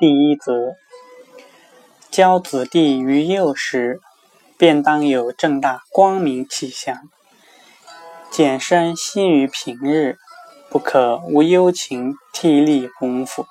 第一则：教子弟于幼时，便当有正大光明气象；简身心于平日，不可无忧情替力功夫。